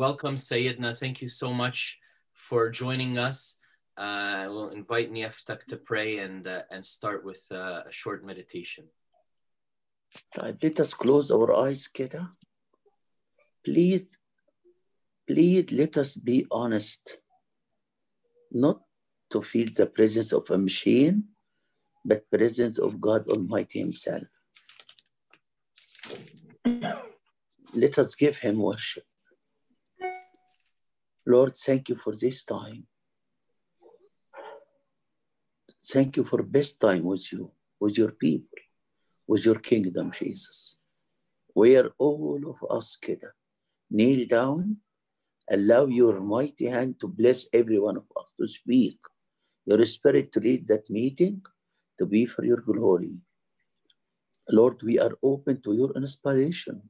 welcome, Sayyidina. Thank you so much for joining us. Uh, we'll invite Niaftak to pray and, uh, and start with uh, a short meditation. Let us close our eyes, Keda. Please, please let us be honest. Not to feel the presence of a machine, but presence of God Almighty Himself. Let us give Him worship. Lord, thank you for this time. Thank you for best time with you, with your people, with your kingdom, Jesus. Where all of us kida, kneel down, allow your mighty hand to bless every one of us, to speak, your spirit to lead that meeting, to be for your glory. Lord, we are open to your inspiration.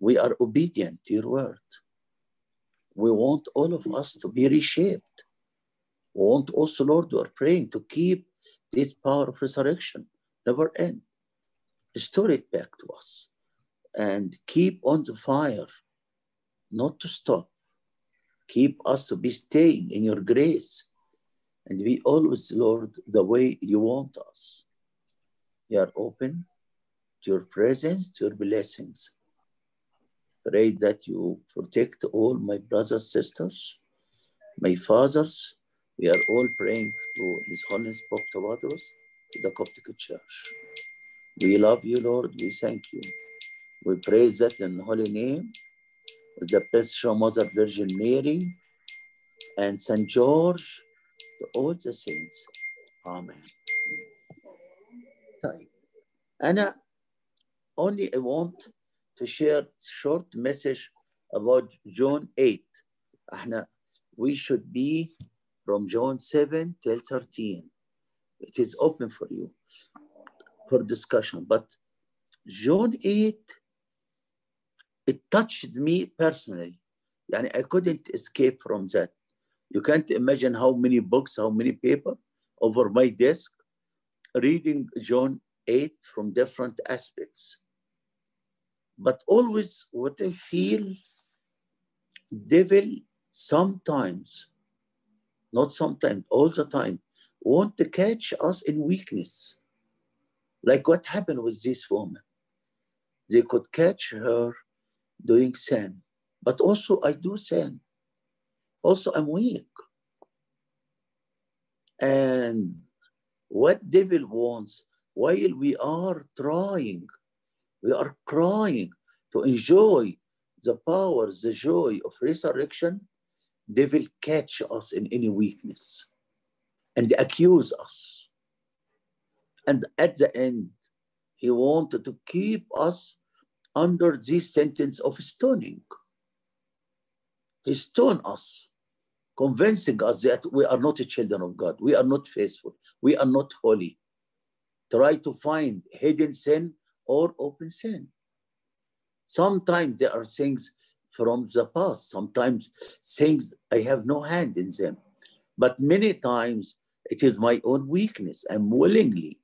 We are obedient to your word. We want all of us to be reshaped. We want also, Lord, we are praying to keep this power of resurrection never end. Restore it back to us and keep on the fire, not to stop. Keep us to be staying in your grace and be always, Lord, the way you want us. We are open to your presence, to your blessings Pray that you protect all my brothers, sisters, my fathers. We are all praying to His Holiness Pope Tawadros, the Coptic Church. We love you, Lord. We thank you. We praise that in the holy name of the Precious Mother Virgin Mary and Saint George, to all the saints. Amen. طيب أنا only I want to share short message about John 8. احنا we should be from John 7 till 13. It is open for you for discussion. But John 8, it touched me personally. Yani I couldn't escape from that. You can't imagine how many books, how many paper over my desk reading John 8 from different aspects. But always what I feel, devil sometimes, not sometimes, all the time, want to catch us in weakness. Like what happened with this woman. They could catch her doing sin. But also I do sin. Also I'm weak. And what devil wants, while we are trying, we are crying to enjoy the power, the joy of resurrection, they will catch us in any weakness and accuse us. And at the end, he wanted to keep us under this sentence of stoning. He stoned us, convincing us that we are not children of God. We are not faithful. We are not holy. Try to find hidden sin or open sin. Sometimes there are things from the past, sometimes things I have no hand in them. But many times it is my own weakness. I willingly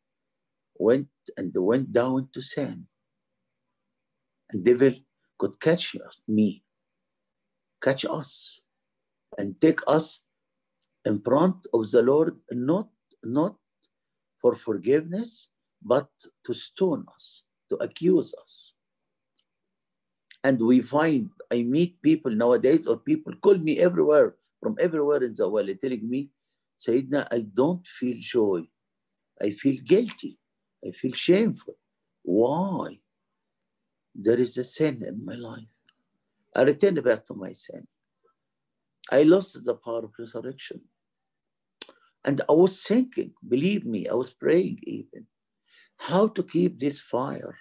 went and went down to sin. And devil could catch me, catch us, and take us in front of the Lord, not, not for forgiveness, but to stone us, to accuse us. And we find, I meet people nowadays, or people call me everywhere, from everywhere in the world, telling me, Sayyidina, I don't feel joy. I feel guilty. I feel shameful. Why? There is a sin in my life. I return back to my sin. I lost the power of resurrection. And I was thinking, believe me, I was praying even, how to keep this fire.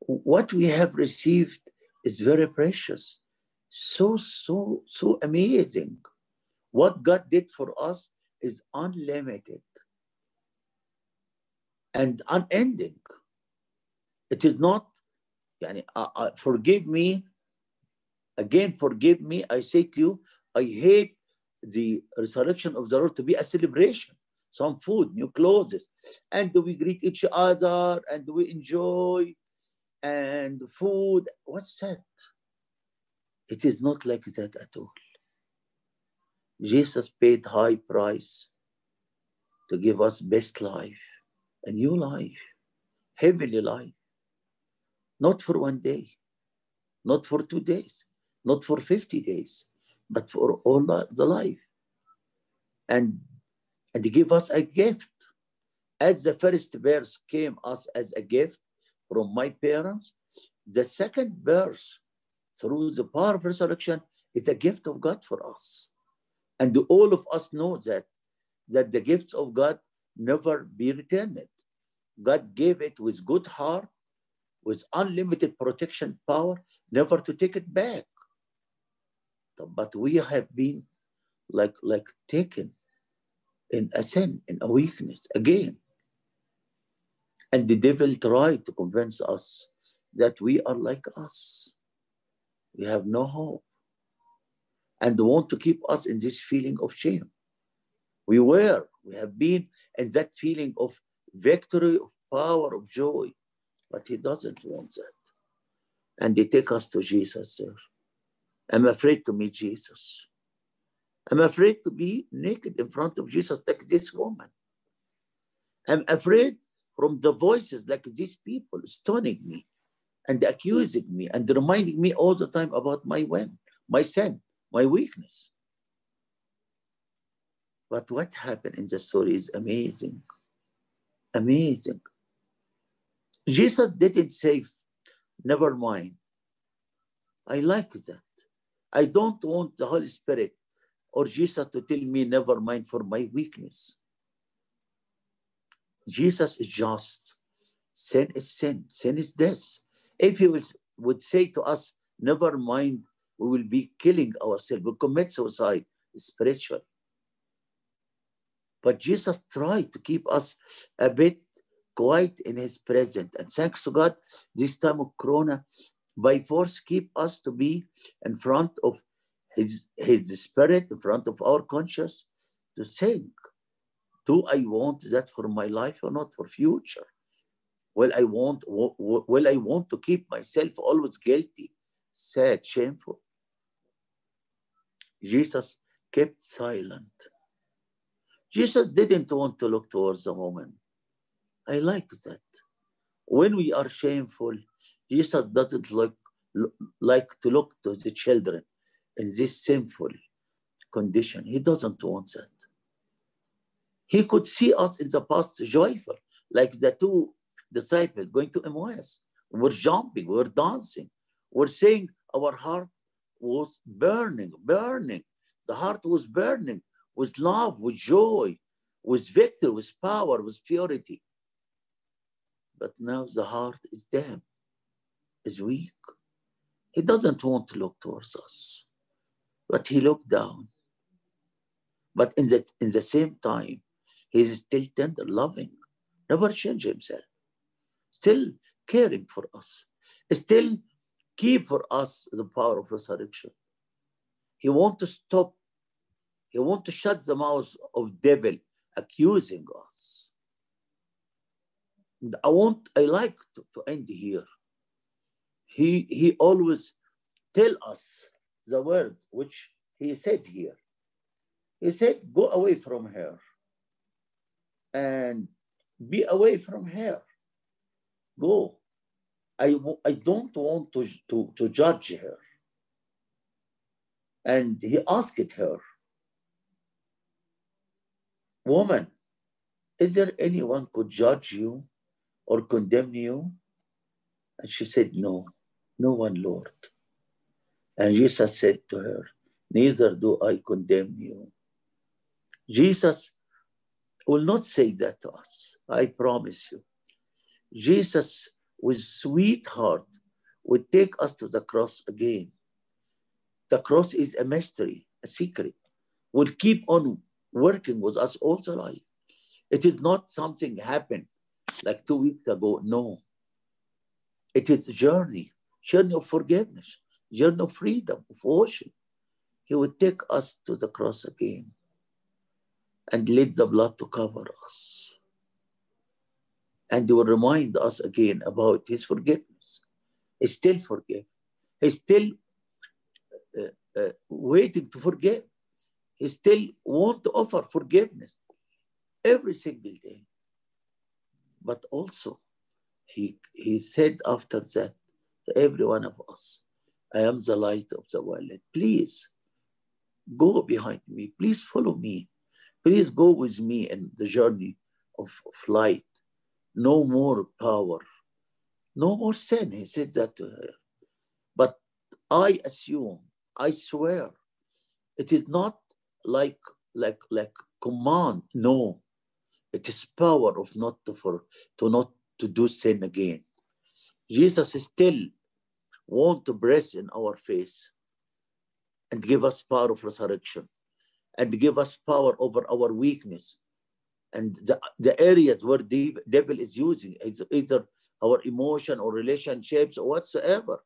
What we have received is very precious, so, so, so amazing. What God did for us is unlimited and unending. It is not, yani, uh, uh, forgive me, again, forgive me, I say to you, I hate the resurrection of the Lord to be a celebration. Some food, new clothes, and do we greet each other and do we enjoy and food. What's that? It is not like that at all. Jesus paid high price to give us best life, a new life, heavenly life. Not for one day, not for two days, not for 50 days, but for all the life. And, and give us a gift. As the first verse came us as a gift from my parents, the second verse through the power of resurrection is a gift of God for us. And all of us know that, that the gifts of God never be returned. God gave it with good heart, with unlimited protection power, never to take it back. But we have been like, like taken in a sin, in a weakness again. And the devil tried to convince us that we are like us. We have no hope. And want to keep us in this feeling of shame. We were, we have been in that feeling of victory, of power, of joy. But he doesn't want that. And they take us to Jesus. I'm afraid to meet Jesus. I'm afraid to be naked in front of Jesus like this woman. I'm afraid from the voices like these people stoning me and accusing me and reminding me all the time about my when, my sin, my weakness. But what happened in the story is amazing. Amazing. Jesus didn't say, never mind. I like that. I don't want the Holy Spirit or Jesus to tell me, never mind for my weakness. Jesus is just. Sin is sin. Sin is death. If he would, say to us, never mind, we will be killing ourselves, we commit suicide spiritual. But Jesus tried to keep us a bit quiet in his presence. And thanks to God, this time of Corona, by force, keep us to be in front of his, his spirit, in front of our conscience, to think, do I want that for my life or not for future? Will I want will I want to keep myself always guilty, sad, shameful? Jesus kept silent. Jesus didn't want to look towards the woman. I like that. When we are shameful, Jesus doesn't look, like to look to the children in this sinful condition. He doesn't want that. He could see us in the past joyful, like the two disciples going to Emmaus. We're jumping, we're dancing, we're saying our heart was burning, burning. The heart was burning with love, with joy, with victory, with power, with purity. But now the heart is dim, is weak. He doesn't want to look towards us, but he looked down. But in the, in the same time, he is still tender, loving, never change himself still caring for us, still keep for us the power of resurrection. He won't stop, he won't shut the mouth of devil accusing us. And I want, I like to, to end here. He, he always tell us the word which he said here. He said, go away from her and be away from her go. I, I don't want to, to, to judge her. And he asked her, Woman, is there anyone could judge you or condemn you? And she said, No, no one, Lord. And Jesus said to her, Neither do I condemn you. Jesus will not say that to us, I promise you. Jesus, with sweet heart, would take us to the cross again. The cross is a mystery, a secret, will keep on working with us all the life. It is not something happened like two weeks ago. No. It is a journey, journey of forgiveness, journey of freedom, of worship. He would take us to the cross again and let the blood to cover us and he will remind us again about his forgiveness. He still forgive. He still uh, waiting to forgive. He still want to offer forgiveness every single day. But also, he, he said after that to every one of us, I am the light of the world. Please go behind me. Please follow me. Please go with me in the journey of, of light. No more power. No more sin. He said that to her. But I assume, I swear, it is not like like like command. No, it is power of not to for to not to do sin again. Jesus is still want to breathe in our face and give us power of resurrection and give us power over our weakness and the, the areas where the devil is using either our emotion or relationships or whatsoever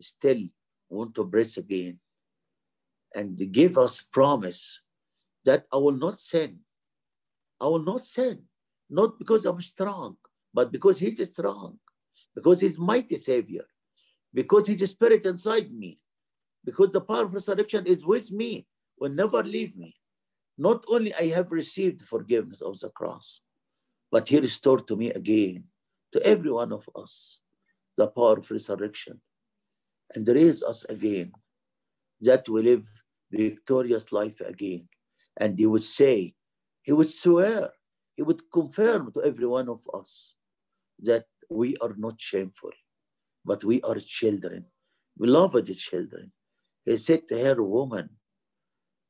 still want to breathe again and give us promise that I will not sin. I will not sin, not because I'm strong, but because he's strong, because he's mighty savior, because he's spirit inside me, because the power of resurrection is with me, will never leave me. Not only I have received forgiveness of the cross, but he restored to me again, to every one of us, the power of resurrection and raise us again, that we live victorious life again. And he would say, he would swear, he would confirm to every one of us that we are not shameful, but we are children, beloved children. He said to her, woman,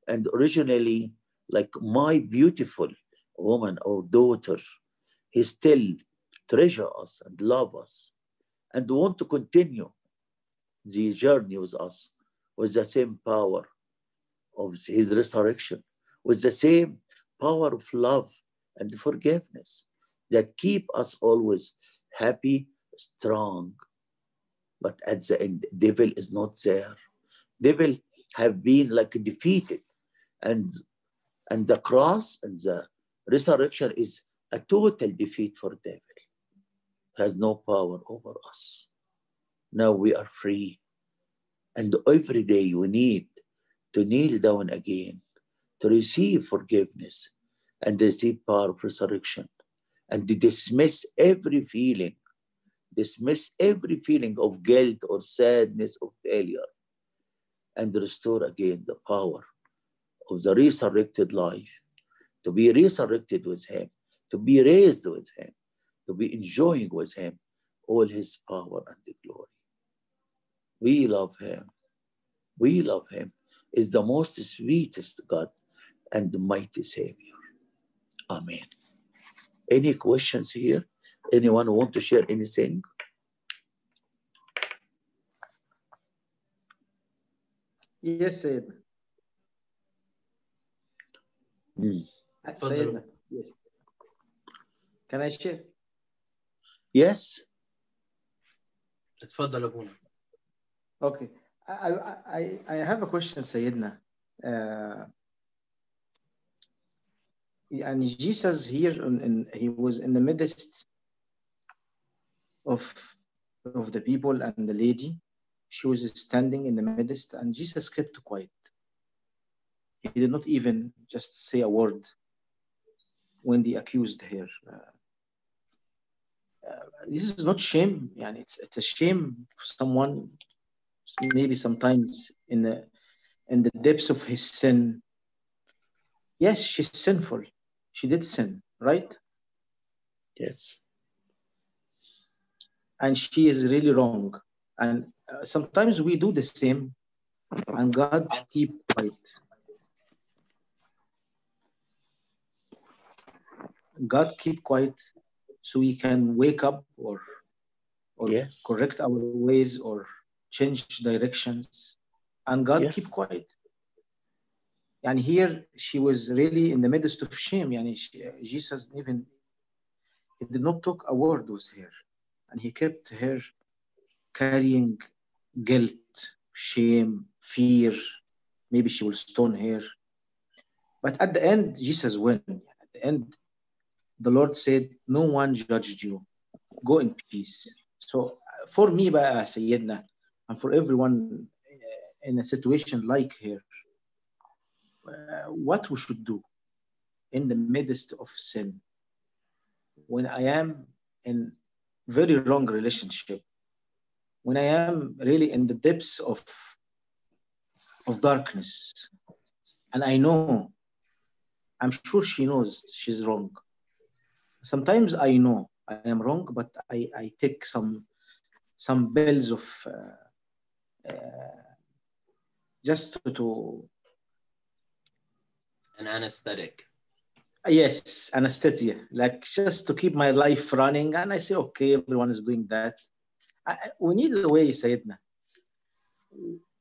and originally, like my beautiful woman or daughter, he still treasure us and love us and want to continue the journey with us with the same power of his resurrection, with the same power of love and forgiveness that keep us always happy, strong. But at the end, devil is not there. Devil have been like defeated. And, and the cross and the resurrection is a total defeat for devil. Has no power over us. Now we are free. And every day we need to kneel down again to receive forgiveness and receive power of resurrection and to dismiss every feeling, dismiss every feeling of guilt or sadness or failure and restore again the power of the resurrected life, to be resurrected with Him, to be raised with Him, to be enjoying with Him all His power and the glory. We love him. We love him. Is the most sweetest God and the mighty Savior. Amen. Any questions here? Anyone want to share anything? Yes, Sayyidina. Mm. Sayyidina. Yes. Can I share? Yes. اتفضل ابونا Okay. I, I, I, I have a question, Sayyidina. Uh, and Jesus here, in, in, he was in the midst of, of the people and the lady. She was standing in the midst, and Jesus kept quiet. He did not even just say a word when they accused her. Uh, uh, this is not shame. Yani it's, it's a shame for someone maybe sometimes in the in the depths of his sin yes she's sinful she did sin right Yes. And she is really wrong and uh, sometimes we do the same and god keep quiet god keep quiet so we can wake up or or Yes. correct our ways or change directions and God Yes. keep quiet. And here she was really in the midst of shame. Yani she, Jesus even he did not talk a word with her, and he kept her carrying guilt, shame, fear. Maybe she will stone her. But at the end, Jesus won. At the end, the Lord said, No one judged you. Go in peace. So uh, for me, Sayyidina, and for everyone uh, in a situation like her, uh, what we should do in the midst of sin. When I am in very wrong relationship, when I am really in the depths of of darkness, and I know, I'm sure she knows she's wrong. Sometimes I know I am wrong, but I, I take some some bells of uh, uh, just to, to An anesthetic. Yes anesthesia. Like just to keep my life running. And i say okay everyone is doing that. I, we need a way sayedna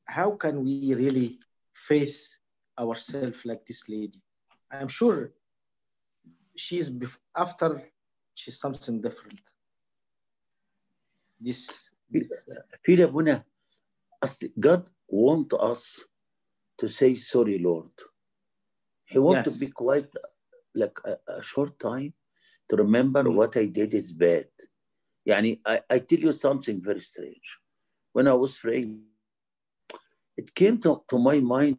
how can we really face ourselves like this lady? I'm sure she's after she's something different. This, this. Feel Abuna, God want us to say sorry, Lord. He want Yes. to be quiet like a, a short time to remember Mm. what I did is bad. Yani, I, I tell you something very strange. When I was praying, it came to, to my mind.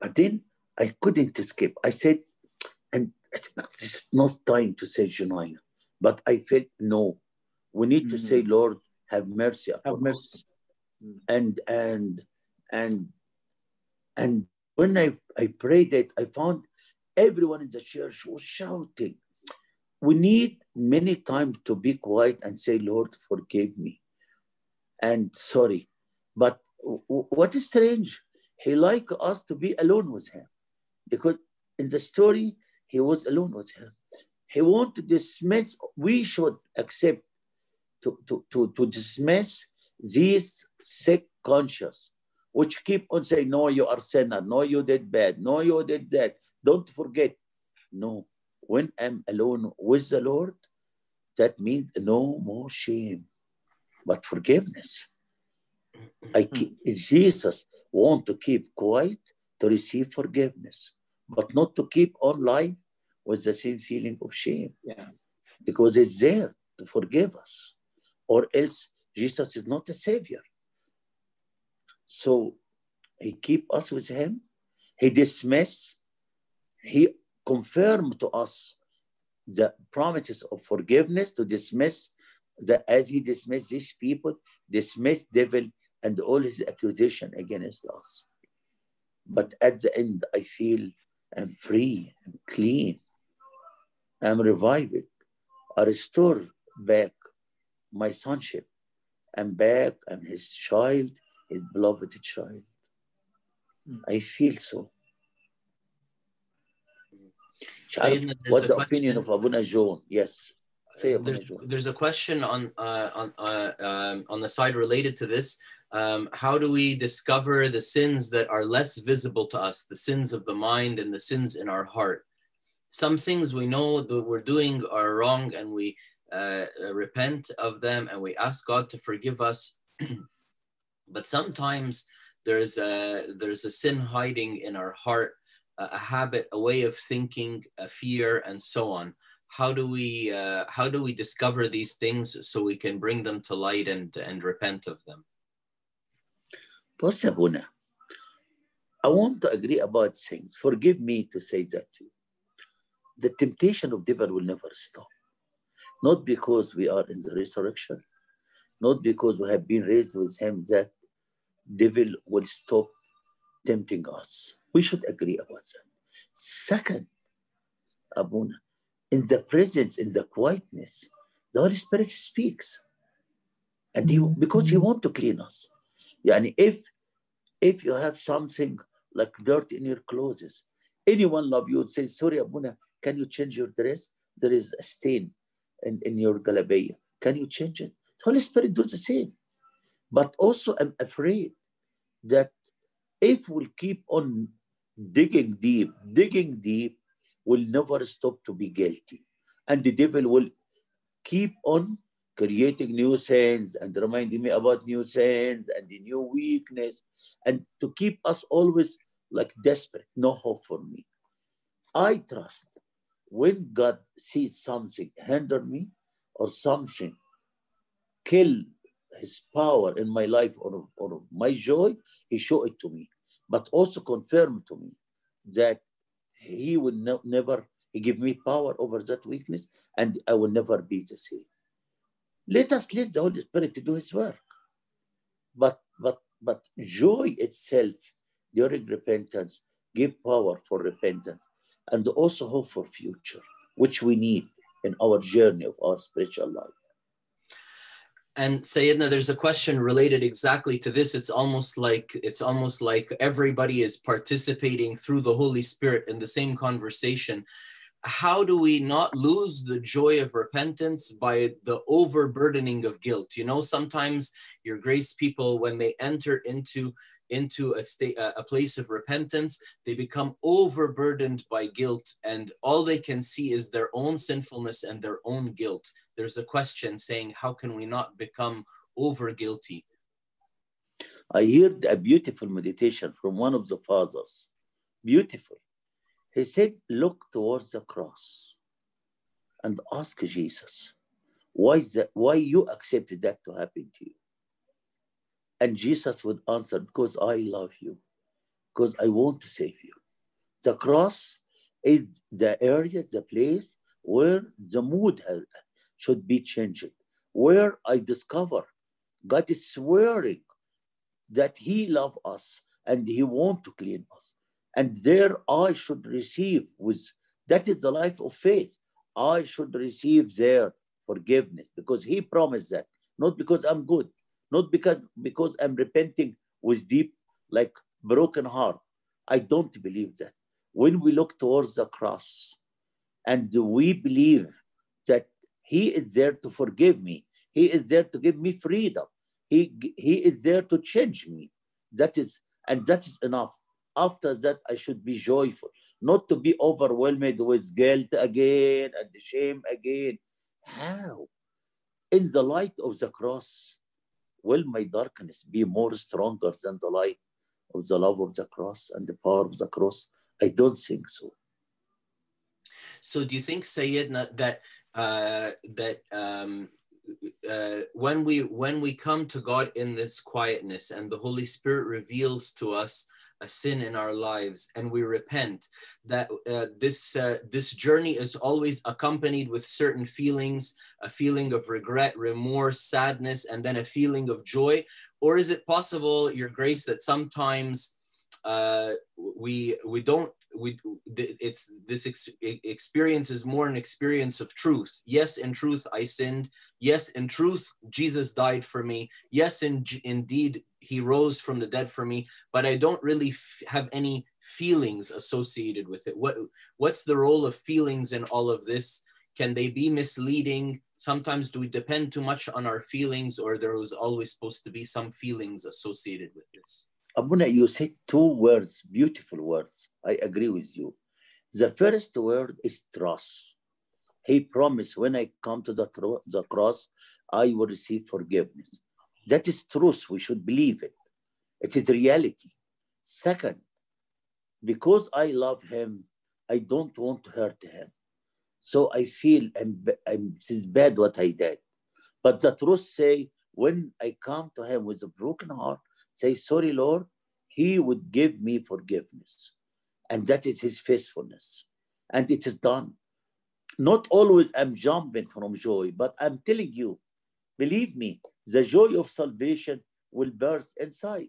But then I couldn't escape. I said, and it's not time to say Janina. But I felt no. We need to Mhm. say, Lord, have mercy upon Have mercy. us. Mm. And and and and when I, I prayed it, I found everyone in the church was shouting. We need many times to be quiet and say, Lord, forgive me. And sorry. But w- what is strange, he like us to be alone with him. Because in the story, he was alone with him. He want to dismiss, we should accept to, to, to, to dismiss these sick conscience, which keep on saying, no, you are sinner, no, you did bad, no, you did that. Don't forget. No, when I'm alone with the Lord, that means no more shame, but forgiveness. I mm-hmm. keep, Jesus want to keep quiet to receive forgiveness, but not to keep on life with the same feeling of shame yeah because it's there to forgive us, or else Jesus is not a savior. So he keep us with him. He dismiss. He confirmed to us the promises of forgiveness to dismiss that as he dismissed these people, dismiss devil and all his accusation against us. But at the end, I feel I'm free, I'm clean, I'm revived. I restore back my sonship. I'm back, I'm his child, his beloved child. Mm. I feel so. Child, what's the opinion of Abuna John? Yes. Say uh, there's, there's a question on, uh, on, uh, um, on the side related to this. Um, how do we discover the sins that are less visible to us, the sins of the mind and the sins in our heart? Some things we know that we're doing are wrong and we uh, repent of them and we ask God to forgive us. but sometimes there's a there's a sin hiding in our heart, a, a habit, a way of thinking, a fear, and so on how do we uh, how do we discover these things so we can bring them to light and and repent of them Abuna, I want to agree about things. Forgive me to say that to you. The temptation of devil will never stop. Not because we are in the resurrection, not because we have been raised with him that devil will stop tempting us. We should agree about that. Second, Abuna, in the presence, in the quietness, the Holy Spirit speaks. And he, mm-hmm. because he wants to clean us. Yani if if you have something like dirt in your clothes, anyone love you would say, sorry, Abuna, can you change your dress? There is a stain in, in your galabaya. Can you change it? The Holy Spirit does the same. But also I'm afraid that if we'll keep on digging deep, digging deep, we'll never stop to be guilty. And the devil will keep on creating new sins and reminding me about new sins and the new weakness and to keep us always like desperate, no hope for me. I trust when God sees something hinder me or something kill his power in my life or, or my joy, he showed it to me, but also confirmed to me that he will no, never he give me power over that weakness and I will never be the same. Let us let the Holy Spirit to do his work. But but but joy itself during repentance give power for repentance and also hope for future, which we need in our journey of our spiritual life. And Sayyidina, there's a question related exactly to this. It's almost like it's almost like everybody is participating through the Holy Spirit in the same conversation. How do we not lose the joy of repentance by the overburdening of guilt? You know, sometimes your grace people, when they enter into into a state a place of repentance they become overburdened by guilt and all they can see is their own sinfulness and their own guilt there's a question saying how can we not become over guilty I heard a beautiful meditation from one of the fathers. Beautiful. He said, Look towards the cross and ask Jesus, why, that, why you accepted that to happen to you? And Jesus would answer, Because I love you, because I want to save you. The cross is the area, the place where the mood should be changed, where I discover God is swearing that He loves us and He wants to clean us. And there I should receive with that is the life of faith. I should receive their forgiveness because He promised that, not because I'm good, not because because I'm repenting with deep, like broken heart. I don't believe that. When we look towards the cross and we believe that He is there to forgive me, He is there to give me freedom, He, he is there to change me. That is, and that is enough. After that, I should be joyful, not to be overwhelmed with guilt again and shame again. How? In the light of the cross, will my darkness be more stronger than the light of the love of the cross and the power of the cross? I don't think so. So, do you think, Sayyidina, that uh, that um, uh, when we when we come to God in this quietness and the Holy Spirit reveals to us a sin in our lives and we repent that uh, this uh, this journey is always accompanied with certain feelings a feeling of regret remorse sadness and then a feeling of joy. Or is it possible your grace that sometimes uh, we we don't we it's this ex experience is more an experience of truth. Yes in truth i sinned. Yes in truth jesus died for me. Yes in, indeed he rose from the dead for me. But i don't really have any feelings associated with it. What what's the role of feelings in all of this? Can they be misleading? Sometimes do we depend too much on our feelings or there was always supposed to be some feelings associated with this Abuna, you said two words, beautiful words. I agree with you. The first word is trust. He promised when I come to the, the cross, I will receive forgiveness. That is truth. We should believe it. It is reality. Second, because I love him, I don't want to hurt him. So I feel I'm, I'm, is bad what I did. But the truth say, when I come to him with a broken heart, say, sorry, Lord, he would give me forgiveness. And that is his faithfulness. And it is done. Not always I'm jumping from joy, but I'm telling you, believe me, the joy of salvation will burst inside.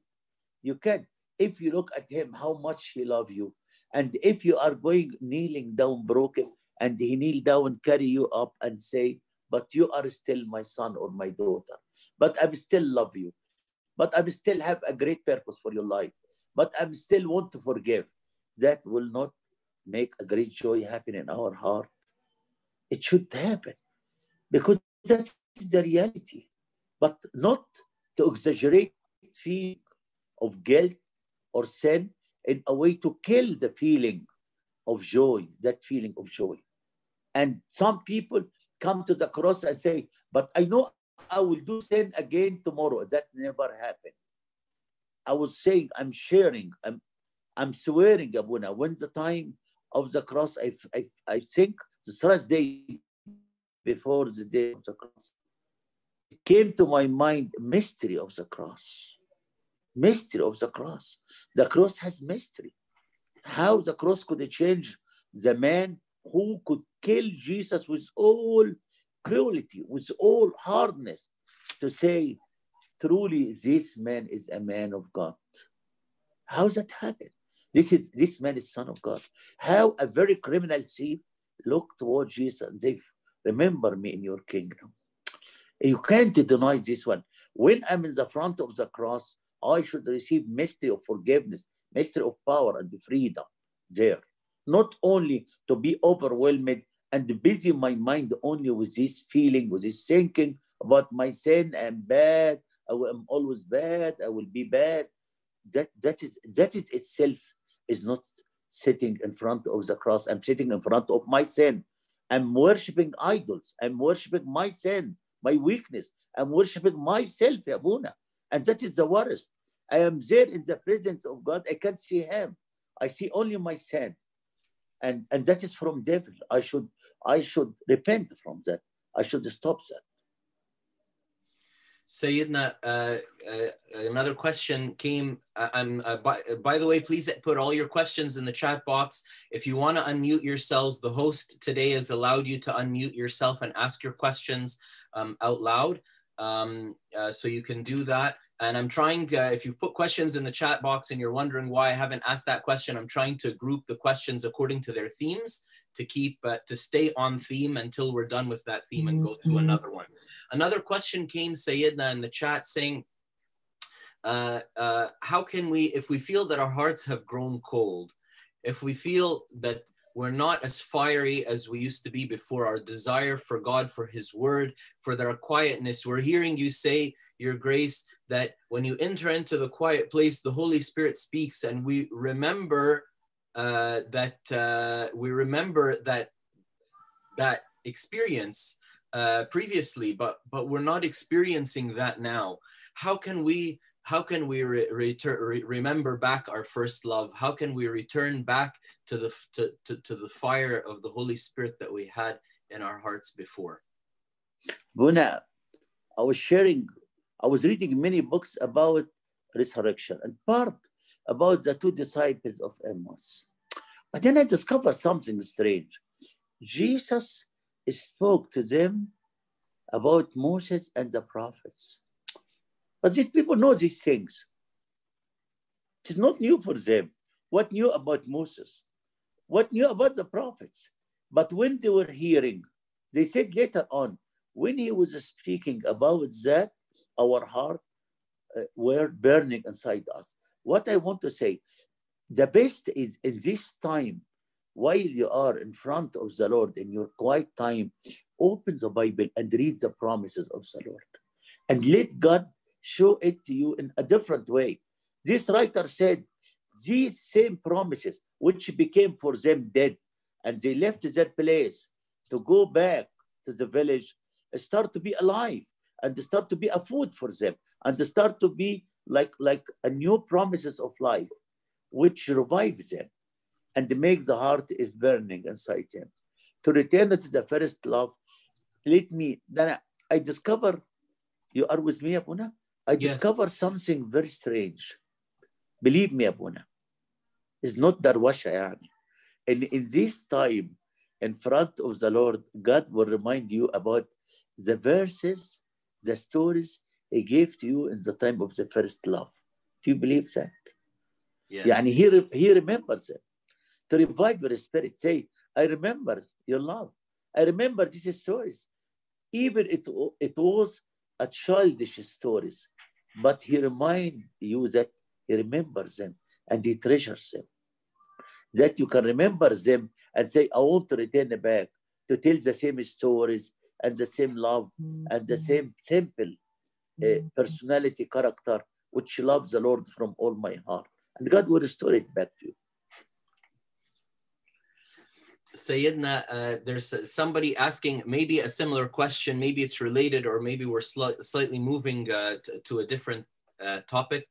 You can, if you look at him, how much he loves you. And if you are going kneeling down broken, and he kneel down, carry you up and say, but you are still my son or my daughter. But I still love you but I still have a great purpose for your life. But I still want to forgive. That will not make a great joy happen in our heart. It should happen because that's the reality, but not to exaggerate feeling of guilt or sin in a way to kill the feeling of joy, that feeling of joy. And some people come to the cross and say, but I know I will do sin again tomorrow. That never happened. I was saying, I'm sharing, I'm, I'm swearing, Abuna, when the time of the cross, I, I, I think the first day before the day of the cross, it came to my mind mystery of the cross. Mystery of the cross. The cross has mystery. How the cross could change the man who could kill Jesus with all cruelty, with all hardness, to say, truly, this man is a man of God. How that happen? This is this man is son of God. How a very criminal thief looked toward Jesus and say, remember me in your kingdom. You can't deny this one. When I'm in the front of the cross, I should receive mystery of forgiveness, mystery of power and freedom there. Not only to be overwhelmed and busy my mind only with this feeling, with this thinking about my sin, I'm bad, I am always bad, I will be bad. That that is that is itself is not sitting in front of the cross. I'm sitting in front of my sin. I'm worshiping idols. I'm worshiping my sin, my weakness. I'm worshiping myself, Abuna. And that is the worst. I am there in the presence of God. I can't see him. I see only my sin. And, and that is from devil. I should I should repent from that. I should stop that. Sayyidina, uh, uh, another question came. Uh, I'm, uh, by, by, the way, please put all your questions in the chat box. If you want to unmute yourselves, the host today has allowed you to unmute yourself and ask your questions um, out loud. Um, uh, so you can do that. And I'm trying, uh, if you put questions in the chat box and you're wondering why I haven't asked that question, I'm trying to group the questions according to their themes to keep uh, to stay on theme until we're done with that theme and go to mm-hmm. another one. Another question came, Sayyidina, in the chat saying, uh, uh, how can we, if we feel that our hearts have grown cold, if we feel that we're not as fiery as we used to be before, our desire for God, for His Word, for their quietness, we're hearing you say, Your Grace, that when you enter into the quiet place, the Holy Spirit speaks, and we remember uh, that uh, we remember that that experience uh, previously, but but we're not experiencing that now. How can we how can we re- return re- remember back our first love? How can we return back to the to, to, to the fire of the Holy Spirit that we had in our hearts before? Buna, I was sharing, I was reading many books about resurrection and part about the two disciples of Emmaus. But then I discovered something strange. Jesus spoke to them about Moses and the prophets. But these people know these things. It is not new for them. What new about Moses? What new about the prophets? But when they were hearing, they said later on, when he was speaking about that, our heart uh, were burning inside us. What I want to say, the best is in this time, while you are in front of the Lord in your quiet time, open the Bible and read the promises of the Lord. And let God show it to you in a different way. This writer said, these same promises, which became for them dead, and they left that place to go back to the village, start to be alive and start to be a food for them and start to be like, like a new promises of life which revives them and make the heart is burning inside them. To return to the first love, let me, then I discover, you are with me, Abuna? I yes. discover something very strange. Believe me, Abuna. It's not darwasha, yani. And in this time, in front of the Lord, God will remind you about the verses, the stories He gave to you in the time of the first love. Do you believe that? Yes. Yani he, he remembers it. To revive your spirit, say, I remember your love. I remember these stories. Even it, it was a childish stories, but he reminds you that he remembers them and he treasures them. That you can remember them and say, I want to return back to tell the same stories and the same love mm-hmm. and the same simple uh, personality character which loves the Lord from all my heart and God will restore it back to you. Sayyidina, uh, there's somebody asking maybe a similar question, maybe it's related, or maybe we're sl slightly moving uh, to a different uh, topic.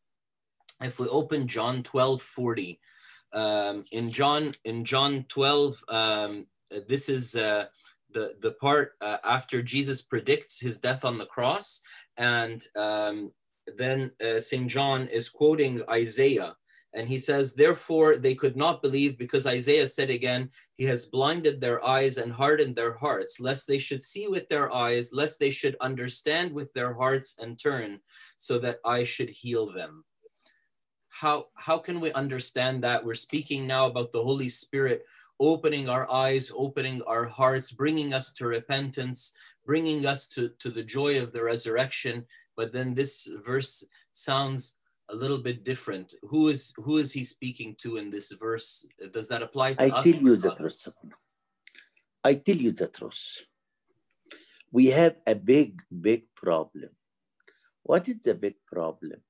If we open John 12 40, um, in John in John 12, um, this is uh, the the part uh, after Jesus predicts his death on the cross, and um, then uh, Saint John is quoting Isaiah, and he says, "Therefore they could not believe, because Isaiah said again, He has blinded their eyes and hardened their hearts, lest they should see with their eyes, lest they should understand with their hearts and turn, so that I should heal them." How how can we understand that? We're speaking now about the Holy Spirit opening our eyes, opening our hearts, bringing us to repentance, bringing us to, to the joy of the resurrection. But then this verse sounds a little bit different. Who is who is he speaking to in this verse? Does that apply to I us? tell you the truth. I tell you the truth. We have a big, big problem. What is the big problem?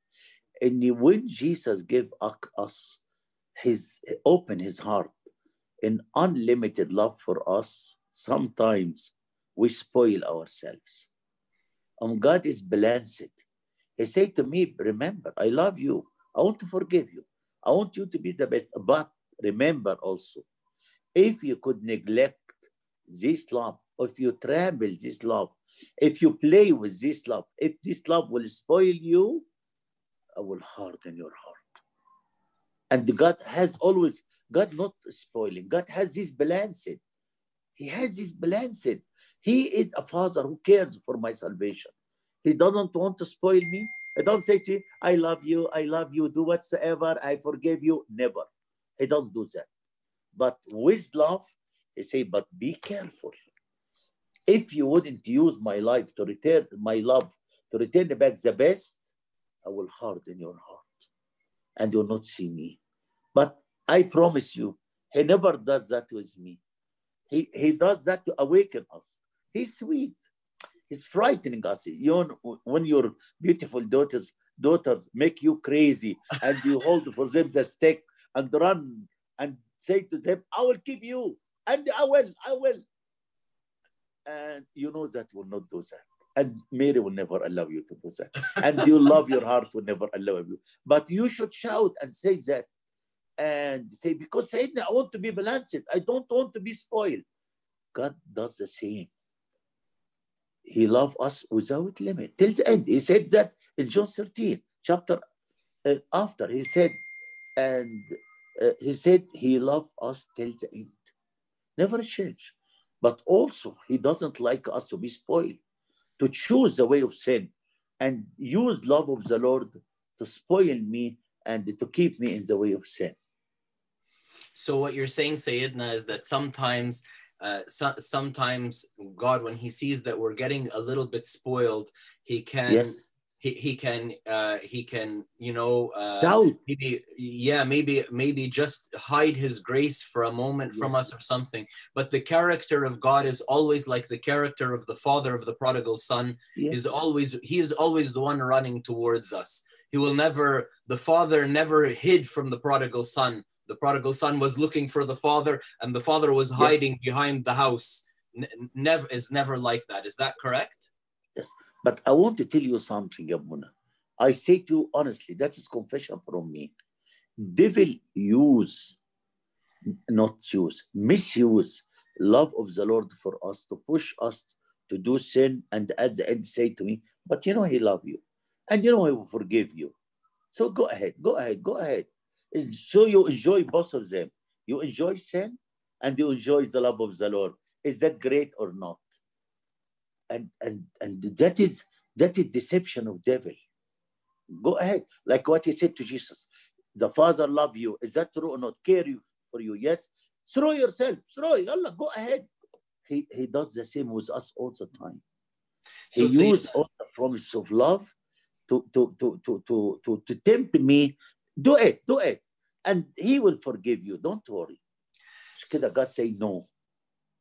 And when Jesus gave us- us his open his heart in unlimited love for us, sometimes we spoil ourselves. And God is balanced. He said to me, Remember, I love you. I want to forgive you. I want you to be the best. But remember also, if you could neglect this love, if you trample this love, if you play with this love, if this love will spoil you, I will harden your heart. And God has always, God not spoiling, God has this balanced. He has this balanced. He is a father who cares for my salvation. He doesn't want to spoil me. He don't say to you, I love you, I love you, do whatsoever, I forgive you. Never. He don't do that. But with love, he say, but be careful. If you wouldn't use my life to return my love, to return back the best, I will harden your heart and you'll not see me. But I promise you, he never does that with me. He, he does that to awaken us. He's sweet. He's frightening us. You when your beautiful daughters daughters make you crazy and you hold for them the stick and run and say to them, I will keep you. And I will, I will. And you know that will not do that. And Mary will never allow you to do that. And you love your heart will never allow you. But you should shout and say that. And say, because Satan, I want to be balanced. I don't want to be spoiled. God does the same. He loves us without limit till the end. He said that in John 13, chapter uh, after. He said, and uh, he said he loved us till the end. Never change. But also, he doesn't like us to be spoiled, to choose the way of sin and use love of the Lord to spoil me and to keep me in the way of sin. So what you're saying, Sayyidina, is that sometimes, uh, so, sometimes God, when He sees that we're getting a little bit spoiled, He can, Yes. he, he can, uh, he can, you know, uh, maybe, yeah, maybe, maybe just hide His grace for a moment from us or something. But the character of God is always like the character of the father of the prodigal son. Yes. Is always He is always the one running towards us. He will never, the father never hid from the prodigal son. The prodigal son was looking for the father, and the father was hiding behind the house. N- never is never like that. Is that correct? Yes. But I want to tell you something, Abuna. I say to you honestly, that is his confession from me. Devil use, not use, misuse love of the Lord for us to push us to do sin and at the end say to me, but you know he love you and you know he will forgive you. So go ahead, go ahead, go ahead. So you enjoy both of them. You enjoy sin and you enjoy the love of the Lord. Is that great or not? and and and that is that is deception of devil. Go ahead. Like what he said to jesus the father love you. Is that true or not? Care you for you yes? Throw yourself. Throw. It Allah, go ahead. He he does the same with us all the time. He So, Sayyid- used all the promise of love to to to to to to, to tempt me do it, do it. And he will forgive you. Don't worry. So, God say no.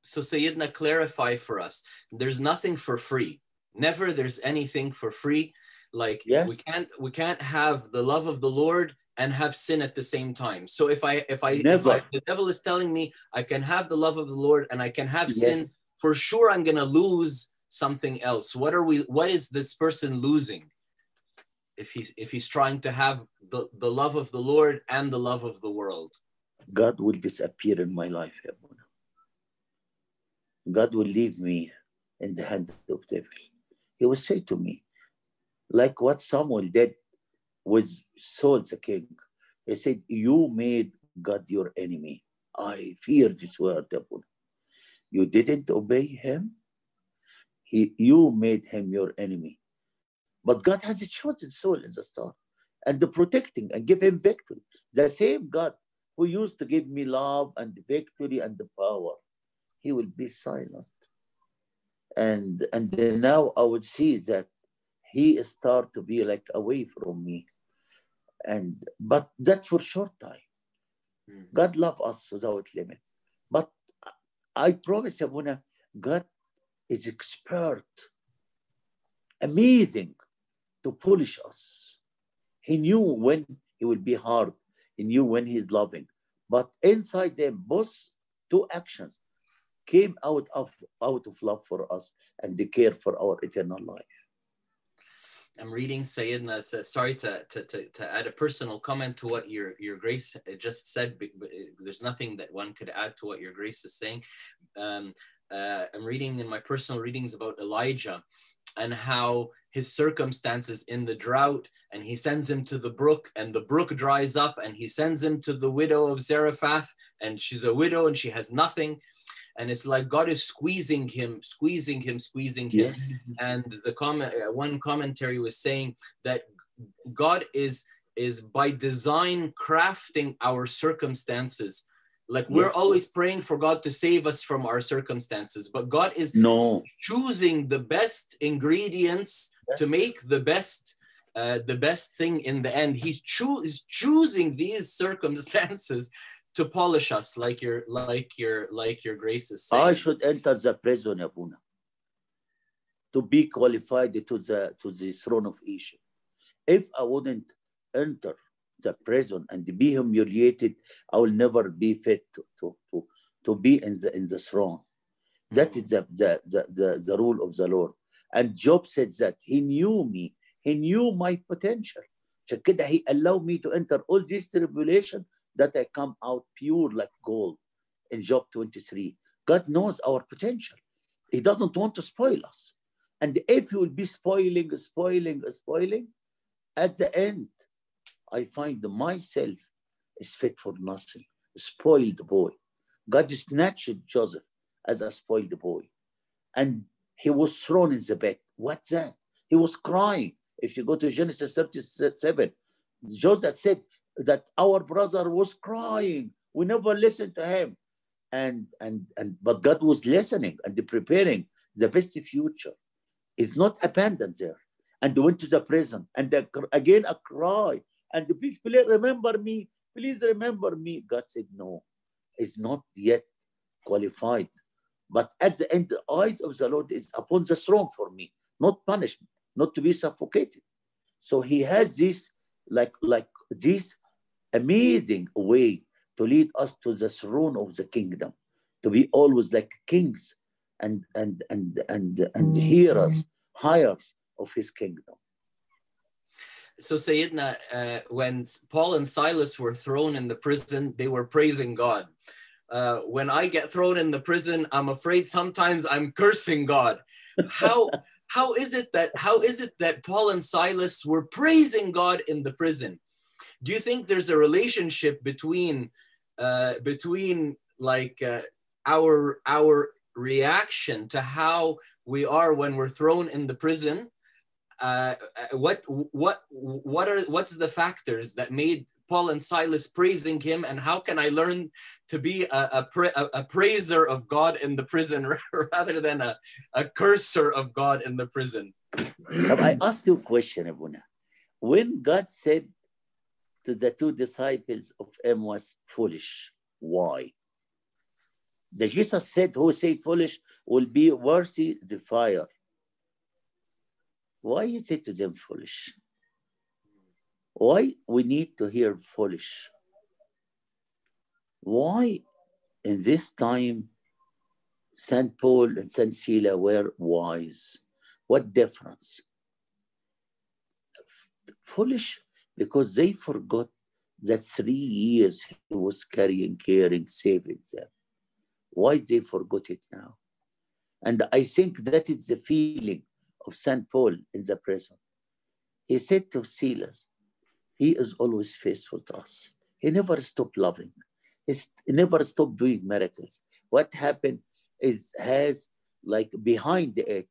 So Sayyidina, clarify for us. There's nothing for free. Never there's anything for free. Like yes. we can't we can't have the love of the Lord and have sin at the same time. So if I if I, if I the devil is telling me I can have the love of the Lord and I can have yes. sin, for sure I'm gonna lose something else. What are we what is this person losing? If he's if he's trying to have the, the love of the Lord and the love of the world. God will disappear in my life, Abuna. God will leave me in the hand of devil. He will say to me, like what Samuel did with Saul the king. He said, You made God your enemy. I fear this word, Abuna. You didn't obey him. He, you made him your enemy. But God has a chosen Saul in the start and the protecting and give him victory. The same God who used to give me love and victory and the power, he will be silent. And and then now I would see that he start to be like away from me. And but that for short time. Mhm. God love us without limit. But I promise Abuna, God is expert, amazing to polish us. He knew when he will be hard. He knew when he's loving. But inside them, both two actions came out of out of love for us and the care for our eternal life. I'm reading Sayyidina. Sorry to, to, to, to add a personal comment to what your, your grace just said. but There's nothing that one could add to what your grace is saying. Um, uh, I'm reading in my personal readings about Elijah and how his circumstances in the drought, and he sends him to the brook, and the brook dries up, and he sends him to the widow of Zarephath, and she's a widow and she has nothing. And it's like God is squeezing him, squeezing him, squeezing him Yes. and the comment uh, one commentary was saying that god is is by design crafting our circumstances like we're always praying for god to save us from our circumstances but god is No. choosing the best ingredients to make the best uh, the best thing in the end he choo- is choosing these circumstances to polish us like your like your like your grace is saying I should enter the prison, Abuna, to be qualified to the to the throne of Egypt. If I wouldn't enter the prison and be humiliated, I will never be fit to, to, to, to be in the in the throne. That is the, the, the, the, the rule of the Lord. And Job said that he knew me, he knew my potential. عشان كده he allowed me to enter all this tribulation that I come out pure like gold in Job 23. God knows our potential. He doesn't want to spoil us. And if he will be spoiling, spoiling, spoiling, at the end, I find myself is fit for nothing, spoiled boy. God snatched Joseph as a spoiled boy. And he was thrown in the bed. What's that? He was crying. If you go to Genesis 37, Joseph said that our brother was crying. We never listened to him. And and and but God was listening and preparing the best future. It's not abandoned there. And went to the prison. And again a cry. And please, please remember me. Please remember me. God said, No, it's not yet qualified. But at the end, the eyes of the Lord is upon the throne for me, not punishment, not to be suffocated. So he has this like like this amazing way to lead us to the throne of the kingdom, to be always like kings and and and and and mm. hearers, hires of his kingdom. So Sayyidina, uh, when Paul and Silas were thrown in the prison, they were praising God. Uh, when I get thrown in the prison, I'm afraid sometimes I'm cursing God. How how is it that how is it that Paul and Silas were praising God in the prison? Do you think there's a relationship between uh, between like uh, our our reaction to how we are when we're thrown in the prison uh, what what what are what's the factors that made Paul and Silas praising him, and how can I learn to be a a, pra- a, praiser of God in the prison rather than a, a curser of God in the prison? I ask you a question, Abuna. When God said to the two disciples of Emmaus, foolish, why? The Jesus said, who say foolish will be worthy the fire. Why he said to them foolish? Why we need to hear foolish? Why in this time St. Paul and St. Silas were wise? What difference? Foolish because they forgot that three years he was carrying, caring, saving them. Why they forgot it now? And I think that is the feeling of St. Paul in the prison. He said to Silas, He is always faithful to us. He never stopped loving. He never stopped doing miracles. What happened is has like behind it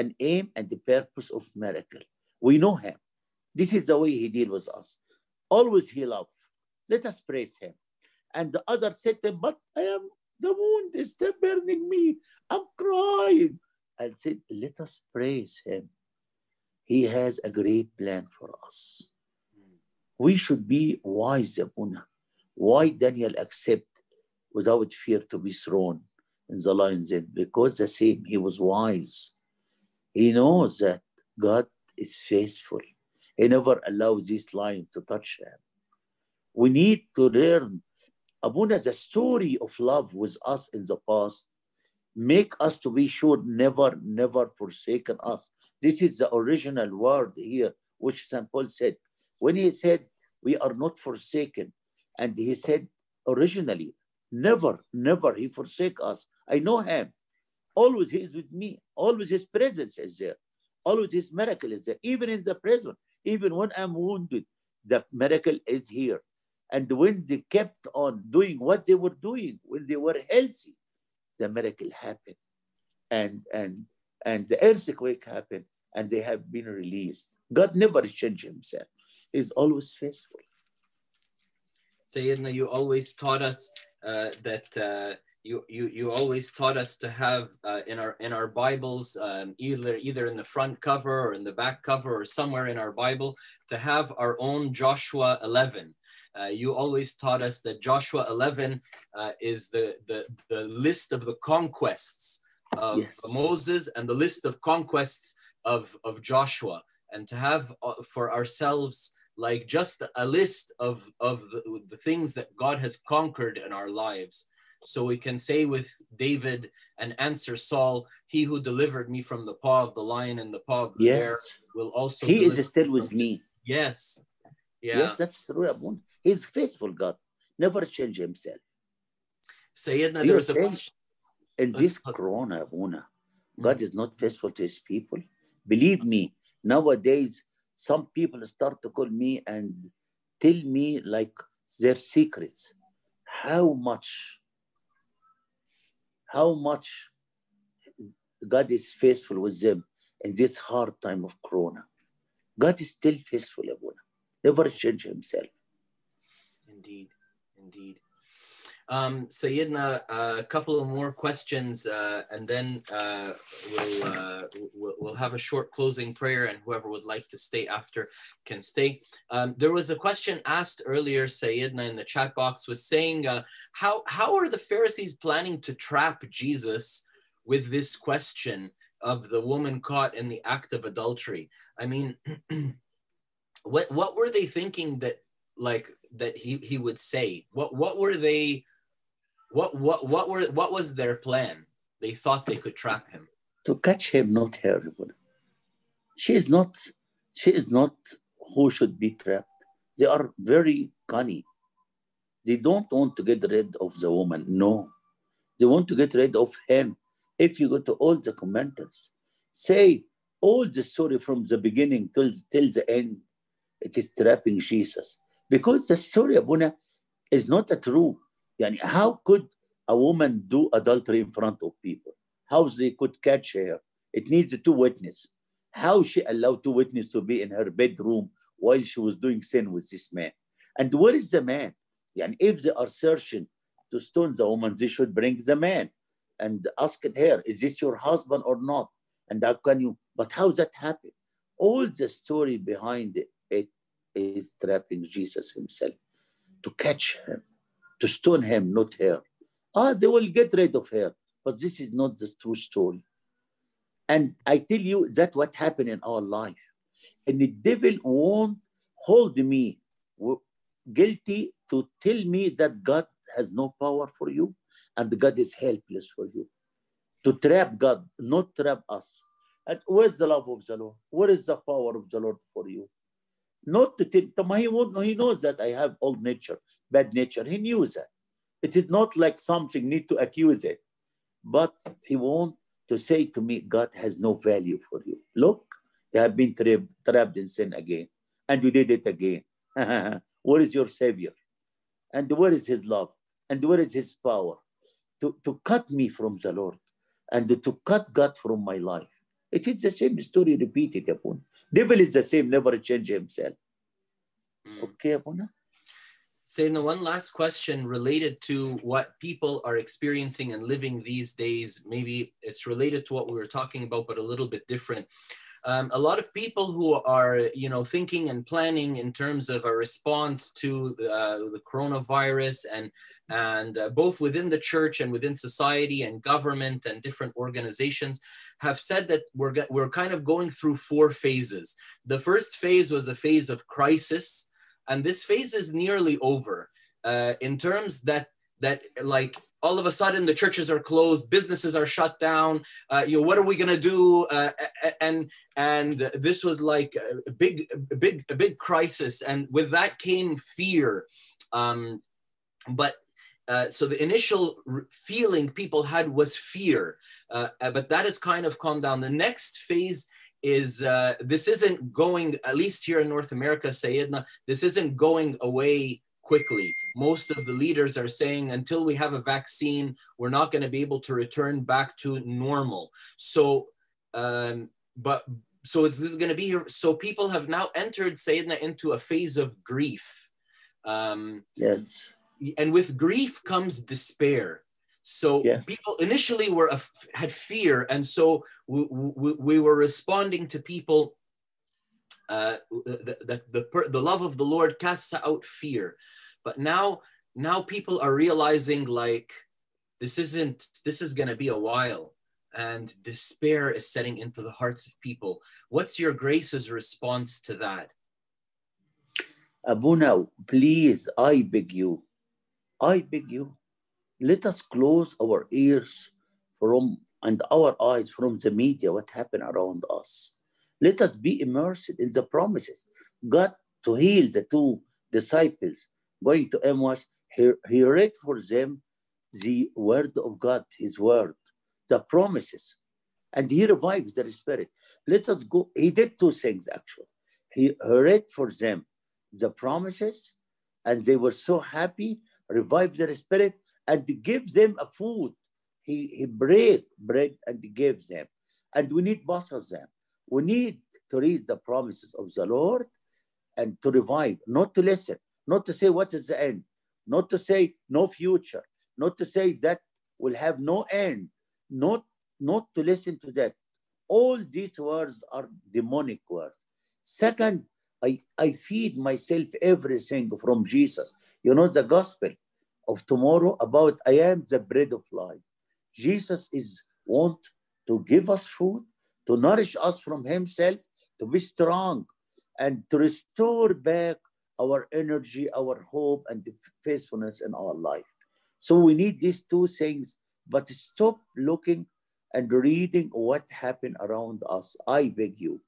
an aim and the purpose of miracle. We know him. This is the way he deal with us. Always he love. Let us praise him. And the other said to him, but I am, the wound is still burning me. I'm crying. I said, let us praise him. He has a great plan for us. We should be wise, Abuna. Why Daniel accept without fear to be thrown in the lion's den? Because the same, he was wise. He knows that God is faithful. He never allowed this lion to touch him. We need to learn Abuna, the story of love with us in the past, make us to be sure never, never forsaken us. This is the original word here, which St. Paul said. When he said, we are not forsaken, and he said originally, never, never he forsake us. I know him. Always he is with me. Always his presence is there. Always his miracle is there. Even in the prison, even when I'm wounded, the miracle is here. And when they kept on doing what they were doing, when they were healthy, the miracle happened. And and and the earthquake happened and they have been released. God never changed himself. He's always faithful. Sayyidina, you always taught us uh, that uh, you, you you always taught us to have uh, in our in our Bibles um, either either in the front cover or in the back cover or somewhere in our Bible to have our own Joshua 11 uh, you always taught us that Joshua 11 uh, is the, the, the list of the conquests of yes. Moses and the list of conquests of, of Joshua. And to have uh, for ourselves like just a list of, of the, the things that God has conquered in our lives. So we can say with David and answer Saul, He who delivered me from the paw of the lion and the paw of the yes. bear will also. He is still with me. Yes. Yeah. Yes, that's true, Abun. He's faithful God, never change himself. Sayyidina, there's a in this corona, Abuna, hmm. God is not faithful to his people. Believe me, nowadays some people start to call me and tell me like their secrets. How much, how much God is faithful with them in this hard time of corona. God is still faithful, Abuna change himself. Indeed, indeed. Um, uh, a couple of more questions, uh, and then uh, we'll, uh, we'll, we'll have a short closing prayer, and whoever would like to stay after can stay. Um, there was a question asked earlier, Sayyidina, in the chat box, was saying, uh, how how are the Pharisees planning to trap Jesus with this question of the woman caught in the act of adultery? I mean. what what were they thinking that like that he he would say? What what were they what what what were what was their plan? They thought they could trap him. To catch him not her she is not she is not who should be trapped. They are very cunning they don't want to get rid of the woman no. They want to get rid of him. If you go to all the commenters say all the story from the beginning till, till the end it is trapping Jesus. Because the story of Una is not a true. Yani how could a woman do adultery in front of people? How they could catch her? It needs two witnesses. How she allowed two witnesses to be in her bedroom while she was doing sin with this man? And where is the man? And if they are searching to stone the woman, they should bring the man and ask her, is this your husband or not? And how can you, but how that happen? All the story behind it is trapping Jesus himself to catch him, to stone him, not her. Ah, they will get rid of her, but this is not the true story. And I tell you that what happened in our life. And the devil won't hold me guilty to tell me that God has no power for you and God is helpless for you. To trap God, not trap us. And where's the love of the Lord? Where is the power of the Lord for you? Not to tell, he, he knows that I have old nature, bad nature. He knew that. It is not like something need to accuse it. But he won't to say to me, God has no value for you. Look, you have been trapped, trapped in sin again, and you did it again. where is your Savior? And where is His love? And where is His power? To, to cut me from the Lord and to cut God from my life. It is the same story repeated upon. Devil is the same, never change himself. Mm. Okay, Abuna? Saying one last question related to what people are experiencing and living these days. Maybe it's related to what we were talking about, but a little bit different. Um, a lot of people who are, you know, thinking and planning in terms of a response to uh, the coronavirus, and and uh, both within the church and within society and government and different organizations, have said that we're we're kind of going through four phases. The first phase was a phase of crisis, and this phase is nearly over. Uh, in terms that that like all of a sudden the churches are closed businesses are shut down uh, you know what are we going to do uh, and and this was like a big a big a big crisis and with that came fear um, but uh, so the initial feeling people had was fear uh, uh, but that has kind of calmed down the next phase is uh, this isn't going at least here in north america Sayyidina this isn't going away quickly. Most of the leaders are saying until we have a vaccine, we're not going to be able to return back to normal. So, um, but so it's this is going to be here. So people have now entered Sayyidina into a phase of grief. Um, yes. And with grief comes despair. So yes. people initially were had fear, and so we, we, we were responding to people uh, that the, the, the love of the Lord casts out fear. But now, now people are realizing like this isn't, this is going to be a while and despair is setting into the hearts of people. What's your grace's response to that? Abuna, please, I beg you, I beg you, let us close our ears from and our eyes from the media, what happened around us. Let us be immersed in the promises. God to heal the two disciples going to Emmaus, he, he read for them the word of God, his word, the promises, and he revived their spirit. Let us go. He did two things actually. He read for them the promises, and they were so happy, revived their spirit, and give them a food. He, he break bread and gave them. And we need both of them. We need to read the promises of the Lord and to revive, not to listen, not to say what is the end, not to say no future, not to say that will have no end, not, not to listen to that. All these words are demonic words. Second, I, I feed myself everything from Jesus. You know, the gospel of tomorrow about I am the bread of life. Jesus is want to give us food, to nourish us from himself, to be strong, and to restore back our energy, our hope, and faithfulness in our life. So we need these two things, but stop looking and reading what happened around us. I beg you.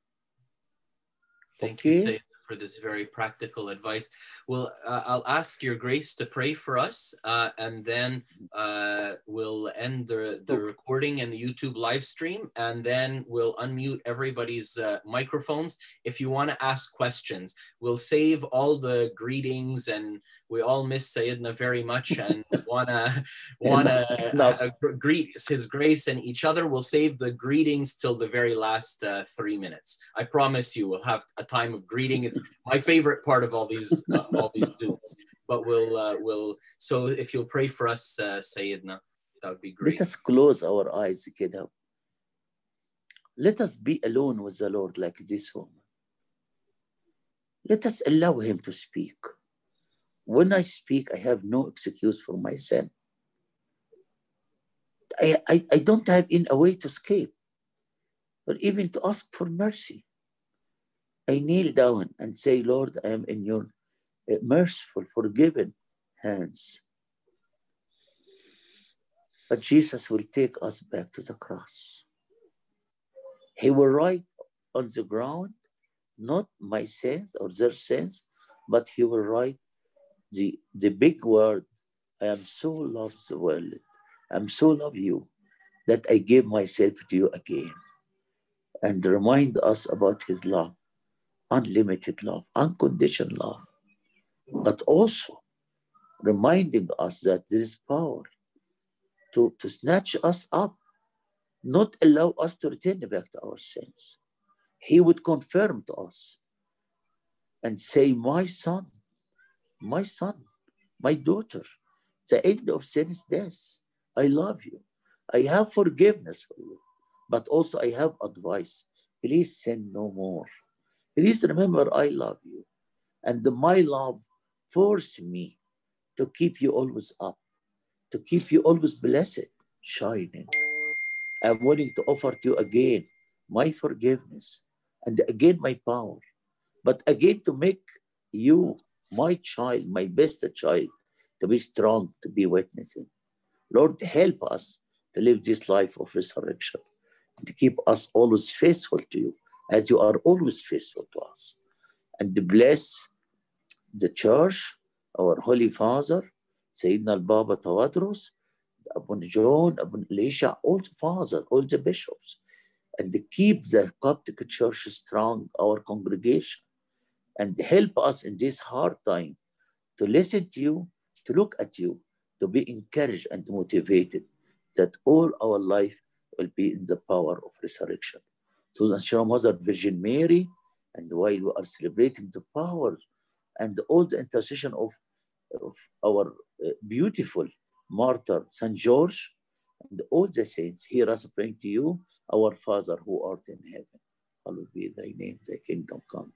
Thank okay? you for this very practical advice. Well, uh, I'll ask your grace to pray for us, uh, and then uh, we'll end the, the recording and the YouTube live stream, and then we'll unmute everybody's uh, microphones. If you want to ask questions, we'll save all the greetings, and we all miss Sayyidina very much, and wanna wanna no. Uh, greet His grace and each other. We'll save the greetings till the very last uh, three minutes. I promise you, we'll have a time of greeting. It's my favorite part of all these uh, all these duels. But we'll uh, we'll so if you'll pray for us, uh, Sayyidina, that would be great. Let us close our eyes, kiddo. Let us be alone with the Lord like this woman. Let us allow Him to speak. When I speak, I have no excuse for my sin. I, I, I don't have in a way to escape or even to ask for mercy. I kneel down and say, Lord, I am in your uh, merciful, forgiven hands. But Jesus will take us back to the cross. He will write on the ground not my sins or their sins, but he will write the, the big word, I am so loved the world. I'm so love you that I gave myself to you again and remind us about his love, unlimited love, unconditional love, but also reminding us that there is power to, to snatch us up, not allow us to return back to our sins. He would confirm to us and say, My son, my son, my daughter, the end of sin is death. I love you. I have forgiveness for you, but also I have advice. Please sin no more. Please remember I love you. And my love forced me to keep you always up, to keep you always blessed, shining. I'm willing to offer to you again my forgiveness and again my power, but again to make you my child, my best child, to be strong, to be witnessing. Lord, help us to live this life of resurrection to keep us always faithful to you as you are always faithful to us. And bless the church, our Holy Father, Sayyidina al-Baba Tawadros, Abuna John, Abuna Elisha, all the fathers, all the bishops, and keep the Coptic Church strong, our congregation, and help us in this hard time to listen to you, to look at you, to be encouraged and motivated that all our life will be in the power of resurrection. So the Mother Virgin Mary, and while we are celebrating the power and all the intercession of, of our uh, beautiful martyr, St. George, and all the saints, hear us praying to you, our Father who art in heaven. Hallowed be thy name, thy kingdom come.